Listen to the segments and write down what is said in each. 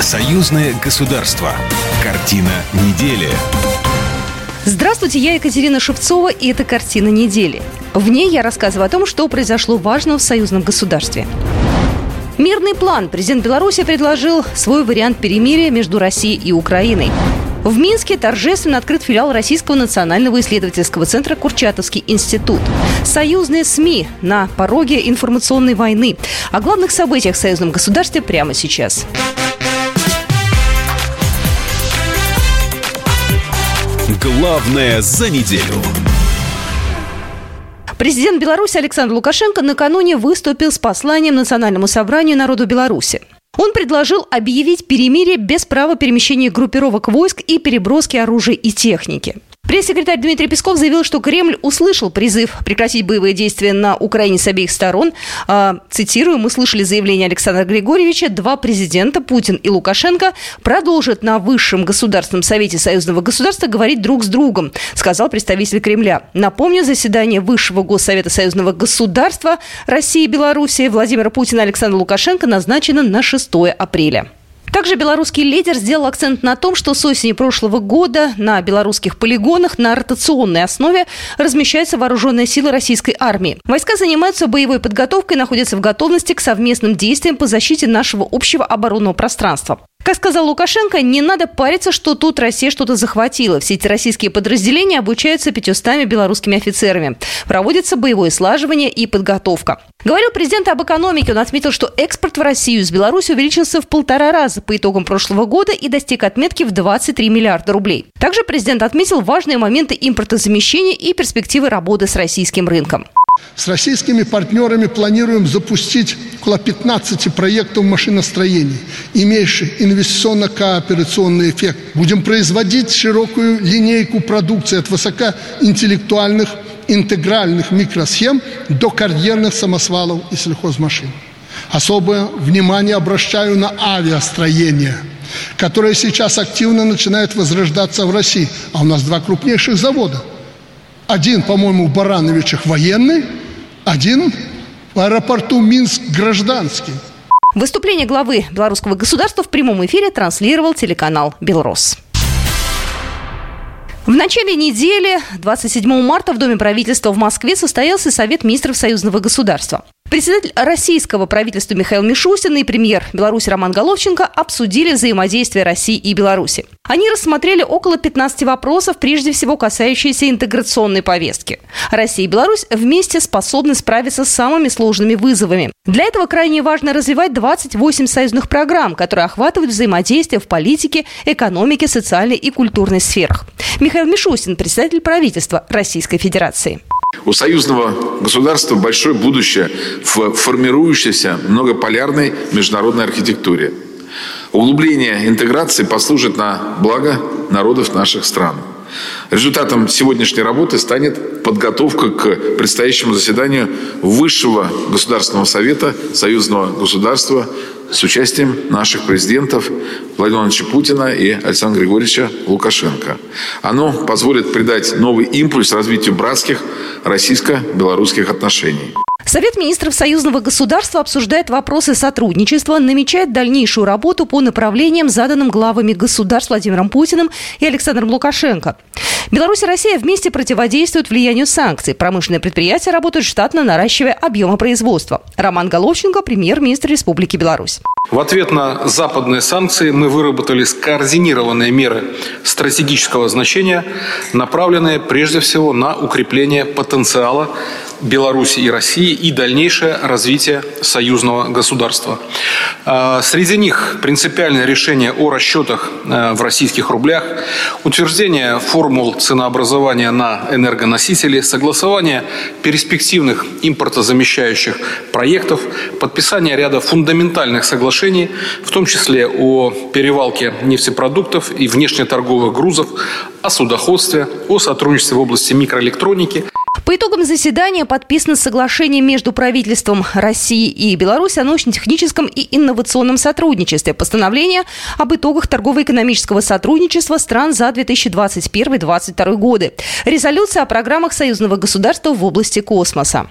Союзное государство. Картина недели. Здравствуйте, я Екатерина Шевцова, и это «Картина недели». В ней я рассказываю о том, что произошло важного в союзном государстве. Мирный план. Президент Беларуси предложил свой вариант перемирия между Россией и Украиной. В Минске торжественно открыт филиал Российского национального исследовательского центра «Курчатовский институт». Союзные СМИ на пороге информационной войны. О главных событиях в союзном государстве прямо сейчас. Главное за неделю. Президент Беларуси Александр Лукашенко накануне выступил с посланием Национальному собранию народу Беларуси. Он предложил объявить перемирие без права перемещения группировок войск и переброски оружия и техники. Пресс-секретарь Дмитрий Песков заявил, что Кремль услышал призыв прекратить боевые действия на Украине с обеих сторон. А, цитирую, мы слышали заявление Александра Григорьевича. Два президента, Путин и Лукашенко, продолжат на Высшем Государственном Совете Союзного государства говорить друг с другом, сказал представитель Кремля. Напомню, заседание Высшего Госсовета Союзного государства России и Беларуси Владимира Путина и Александра Лукашенко назначено на 6 апреля. Также белорусский лидер сделал акцент на том, что с осени прошлого года на белорусских полигонах на ротационной основе размещаются вооруженные силы российской армии. Войска занимаются боевой подготовкой и находятся в готовности к совместным действиям по защите нашего общего оборонного пространства. Как сказал Лукашенко, не надо париться, что тут Россия что-то захватила. Все эти российские подразделения обучаются 500 белорусскими офицерами. Проводится боевое слаживание и подготовка. Говорил президент об экономике. Он отметил, что экспорт в Россию из Беларуси увеличился в полтора раза по итогам прошлого года и достиг отметки в 23 миллиарда рублей. Также президент отметил важные моменты импортозамещения и перспективы работы с российским рынком. С российскими партнерами планируем запустить около 15 проектов машиностроения, имеющих инвестиционно-кооперационный эффект. Будем производить широкую линейку продукции от высокоинтеллектуальных интегральных микросхем до карьерных самосвалов и сельхозмашин. Особое внимание обращаю на авиастроение, которое сейчас активно начинает возрождаться в России. А у нас два крупнейших завода – один, по-моему, в Барановичах военный, один в аэропорту Минск гражданский. Выступление главы белорусского государства в прямом эфире транслировал телеканал «Белрос». В начале недели, 27 марта, в Доме правительства в Москве состоялся Совет министров союзного государства. Председатель российского правительства Михаил Мишустин и премьер Беларуси Роман Головченко обсудили взаимодействие России и Беларуси. Они рассмотрели около 15 вопросов, прежде всего касающиеся интеграционной повестки. Россия и Беларусь вместе способны справиться с самыми сложными вызовами. Для этого крайне важно развивать 28 союзных программ, которые охватывают взаимодействие в политике, экономике, социальной и культурной сферах. Михаил Мишустин, председатель правительства Российской Федерации. У союзного государства большое будущее в формирующейся многополярной международной архитектуре. Углубление интеграции послужит на благо народов наших стран. Результатом сегодняшней работы станет подготовка к предстоящему заседанию Высшего Государственного Совета Союзного государства с участием наших президентов Владимира Владимировича Путина и Александра Григорьевича Лукашенко. Оно позволит придать новый импульс развитию братских российско-белорусских отношений. Совет министров союзного государства обсуждает вопросы сотрудничества, намечает дальнейшую работу по направлениям, заданным главами государств Владимиром Путиным и Александром Лукашенко. Беларусь и Россия вместе противодействуют влиянию санкций. Промышленные предприятия работают штатно, наращивая объемы производства. Роман Головченко, премьер-министр Республики Беларусь. В ответ на западные санкции мы выработали скоординированные меры стратегического значения, направленные прежде всего на укрепление потенциала Беларуси и России и дальнейшее развитие союзного государства. А, среди них принципиальное решение о расчетах э, в российских рублях, утверждение формул ценообразования на энергоносители, согласование перспективных импортозамещающих проектов, подписание ряда фундаментальных соглашений, в том числе о перевалке нефтепродуктов и внешнеторговых грузов, о судоходстве, о сотрудничестве в области микроэлектроники – по итогам заседания подписано соглашение между правительством России и Беларуси о научно-техническом и инновационном сотрудничестве. Постановление об итогах торгово-экономического сотрудничества стран за 2021-2022 годы. Резолюция о программах союзного государства в области космоса.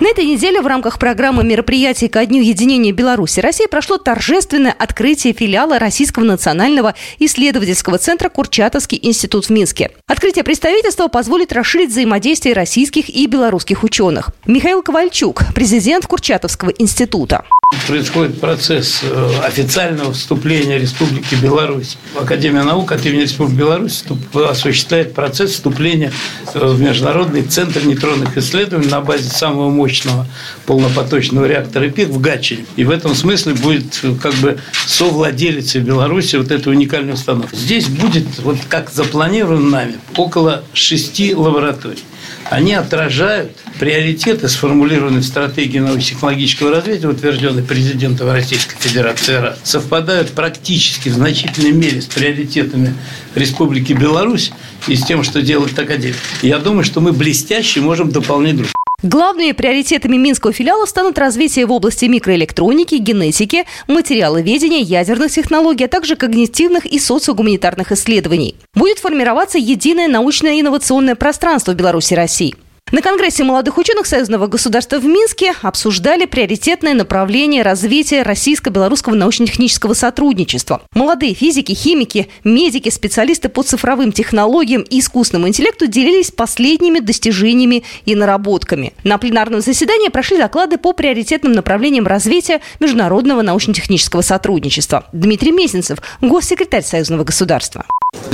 На этой неделе в рамках программы мероприятий ко Дню единения Беларуси России прошло торжественное открытие филиала Российского национального исследовательского центра Курчатовский институт в Минске. Открытие представительства позволит расширить взаимодействие российских и белорусских ученых. Михаил Ковальчук, президент Курчатовского института происходит процесс э, официального вступления Республики Беларусь. Академия наук от имени Республики Беларусь осуществляет процесс вступления э, в Международный центр нейтронных исследований на базе самого мощного полнопоточного реактора ПИК в Гатчине. И в этом смысле будет э, как бы совладелицей Беларуси вот этой уникальной установки. Здесь будет, вот как запланировано нами, около шести лабораторий они отражают приоритеты, сформулированные в стратегии научно-технологического развития, утвержденной президентом Российской Федерации совпадают практически в значительной мере с приоритетами Республики Беларусь и с тем, что делает Академия. Я думаю, что мы блестяще можем дополнять друг Главными приоритетами Минского филиала станут развитие в области микроэлектроники, генетики, материаловедения, ядерных технологий, а также когнитивных и социогуманитарных исследований. Будет формироваться единое научное инновационное пространство в Беларуси и России. На Конгрессе молодых ученых Союзного государства в Минске обсуждали приоритетное направление развития российско-белорусского научно-технического сотрудничества. Молодые физики, химики, медики, специалисты по цифровым технологиям и искусственному интеллекту делились последними достижениями и наработками. На пленарном заседании прошли доклады по приоритетным направлениям развития международного научно-технического сотрудничества. Дмитрий Мезенцев, госсекретарь Союзного государства.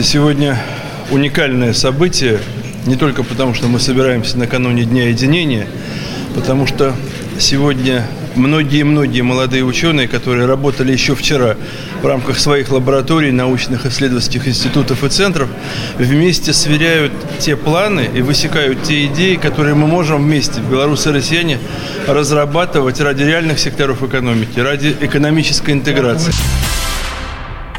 Сегодня уникальное событие не только потому, что мы собираемся накануне Дня единения, потому что сегодня многие-многие молодые ученые, которые работали еще вчера в рамках своих лабораторий, научных исследовательских институтов и центров, вместе сверяют те планы и высекают те идеи, которые мы можем вместе, белорусы и россияне, разрабатывать ради реальных секторов экономики, ради экономической интеграции.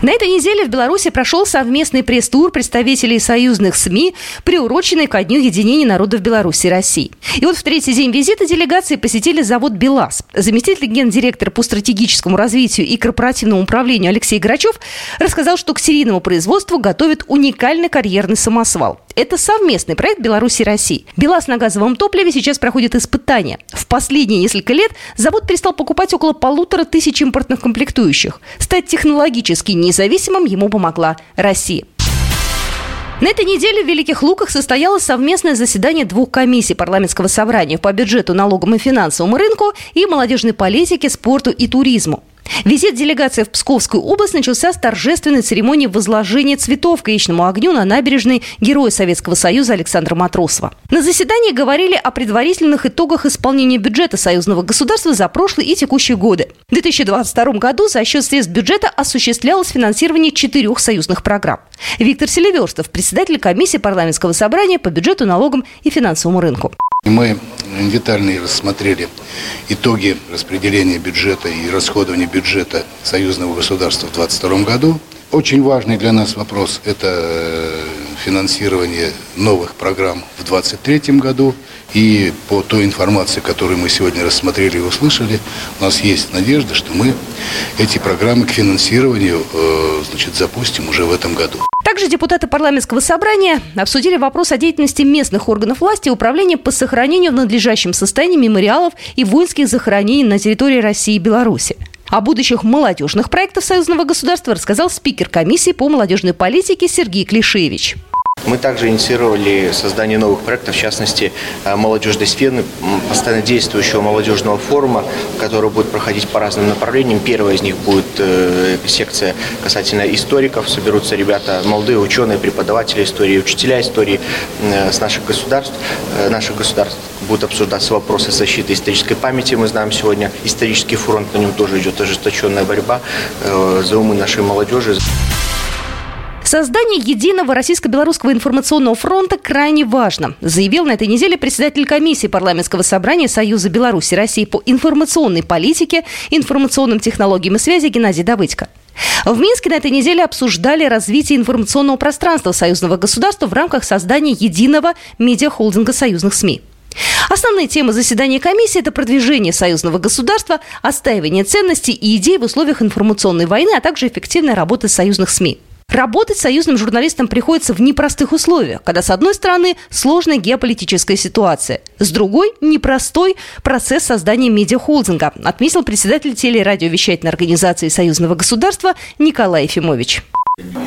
На этой неделе в Беларуси прошел совместный пресс-тур представителей союзных СМИ, приуроченный ко Дню единения народов Беларуси и России. И вот в третий день визита делегации посетили завод «БелАЗ». Заместитель гендиректора по стратегическому развитию и корпоративному управлению Алексей Грачев рассказал, что к серийному производству готовят уникальный карьерный самосвал. Это совместный проект Беларуси и России. БелАЗ на газовом топливе сейчас проходит испытания. В последние несколько лет завод перестал покупать около полутора тысяч импортных комплектующих. Стать технологически независимым ему помогла Россия. На этой неделе в Великих Луках состоялось совместное заседание двух комиссий парламентского собрания по бюджету, налогам и финансовому рынку и молодежной политике, спорту и туризму. Визит делегации в Псковскую область начался с торжественной церемонии возложения цветов к яичному огню на набережной Героя Советского Союза Александра Матросова. На заседании говорили о предварительных итогах исполнения бюджета союзного государства за прошлые и текущие годы. В 2022 году за счет средств бюджета осуществлялось финансирование четырех союзных программ. Виктор Селиверстов, председатель комиссии парламентского собрания по бюджету, налогам и финансовому рынку. Мы детально рассмотрели итоги распределения бюджета и расходования бюджета союзного государства в 2022 году. Очень важный для нас вопрос – это э, финансирование новых программ в 2023 году. И по той информации, которую мы сегодня рассмотрели и услышали, у нас есть надежда, что мы эти программы к финансированию э, значит, запустим уже в этом году. Также депутаты парламентского собрания обсудили вопрос о деятельности местных органов власти и управления по сохранению в надлежащем состоянии мемориалов и воинских захоронений на территории России и Беларуси. О будущих молодежных проектах союзного государства рассказал спикер комиссии по молодежной политике Сергей Клишевич. Мы также инициировали создание новых проектов, в частности, э, молодежной сферы, постоянно действующего молодежного форума, который будет проходить по разным направлениям. Первая из них будет э, секция касательно историков. Соберутся ребята, молодые ученые, преподаватели истории, учителя истории э, с наших государств. Наших государств будут обсуждаться вопросы защиты исторической памяти. Мы знаем сегодня исторический фронт, на нем тоже идет ожесточенная борьба за умы нашей молодежи. Создание единого российско-белорусского информационного фронта крайне важно, заявил на этой неделе председатель комиссии парламентского собрания Союза Беларуси России по информационной политике, информационным технологиям и связи Геннадий Давыдько. В Минске на этой неделе обсуждали развитие информационного пространства союзного государства в рамках создания единого медиахолдинга союзных СМИ. Основные темы заседания комиссии – это продвижение союзного государства, отстаивание ценностей и идей в условиях информационной войны, а также эффективная работа союзных СМИ. Работать союзным журналистам приходится в непростых условиях, когда, с одной стороны, сложная геополитическая ситуация, с другой – непростой процесс создания медиахолдинга, отметил председатель телерадиовещательной организации союзного государства Николай Ефимович.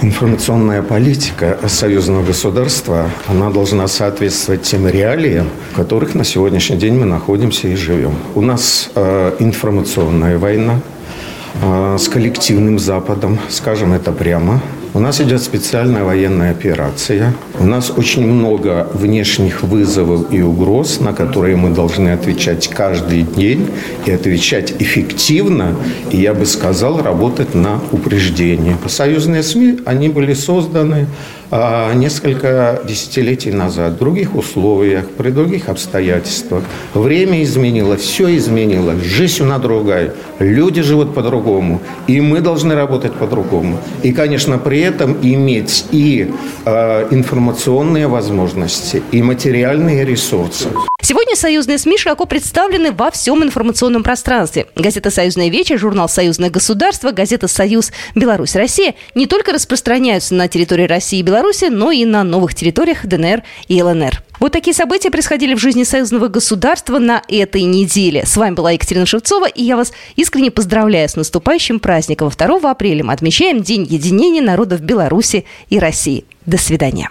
Информационная политика союзного государства, она должна соответствовать тем реалиям, в которых на сегодняшний день мы находимся и живем. У нас э, информационная война э, с коллективным Западом, скажем это прямо. У нас идет специальная военная операция. У нас очень много внешних вызовов и угроз, на которые мы должны отвечать каждый день и отвечать эффективно. И я бы сказал, работать на упреждение. Союзные СМИ, они были созданы несколько десятилетий назад, в других условиях, при других обстоятельствах. Время изменило, все изменилось, жизнь она другая, люди живут по-другому, и мы должны работать по-другому. И, конечно, при этом иметь и э, информационные возможности, и материальные ресурсы. Сегодня союзные СМИ широко представлены во всем информационном пространстве. Газета «Союзная вечер», журнал «Союзное государство», газета «Союз Беларусь Россия» не только распространяются на территории России и Беларуси, но и на новых территориях ДНР и ЛНР. Вот такие события происходили в жизни союзного государства на этой неделе. С вами была Екатерина Шевцова, и я вас искренне поздравляю с наступающим праздником. 2 апреля мы отмечаем День единения народов Беларуси и России. До свидания.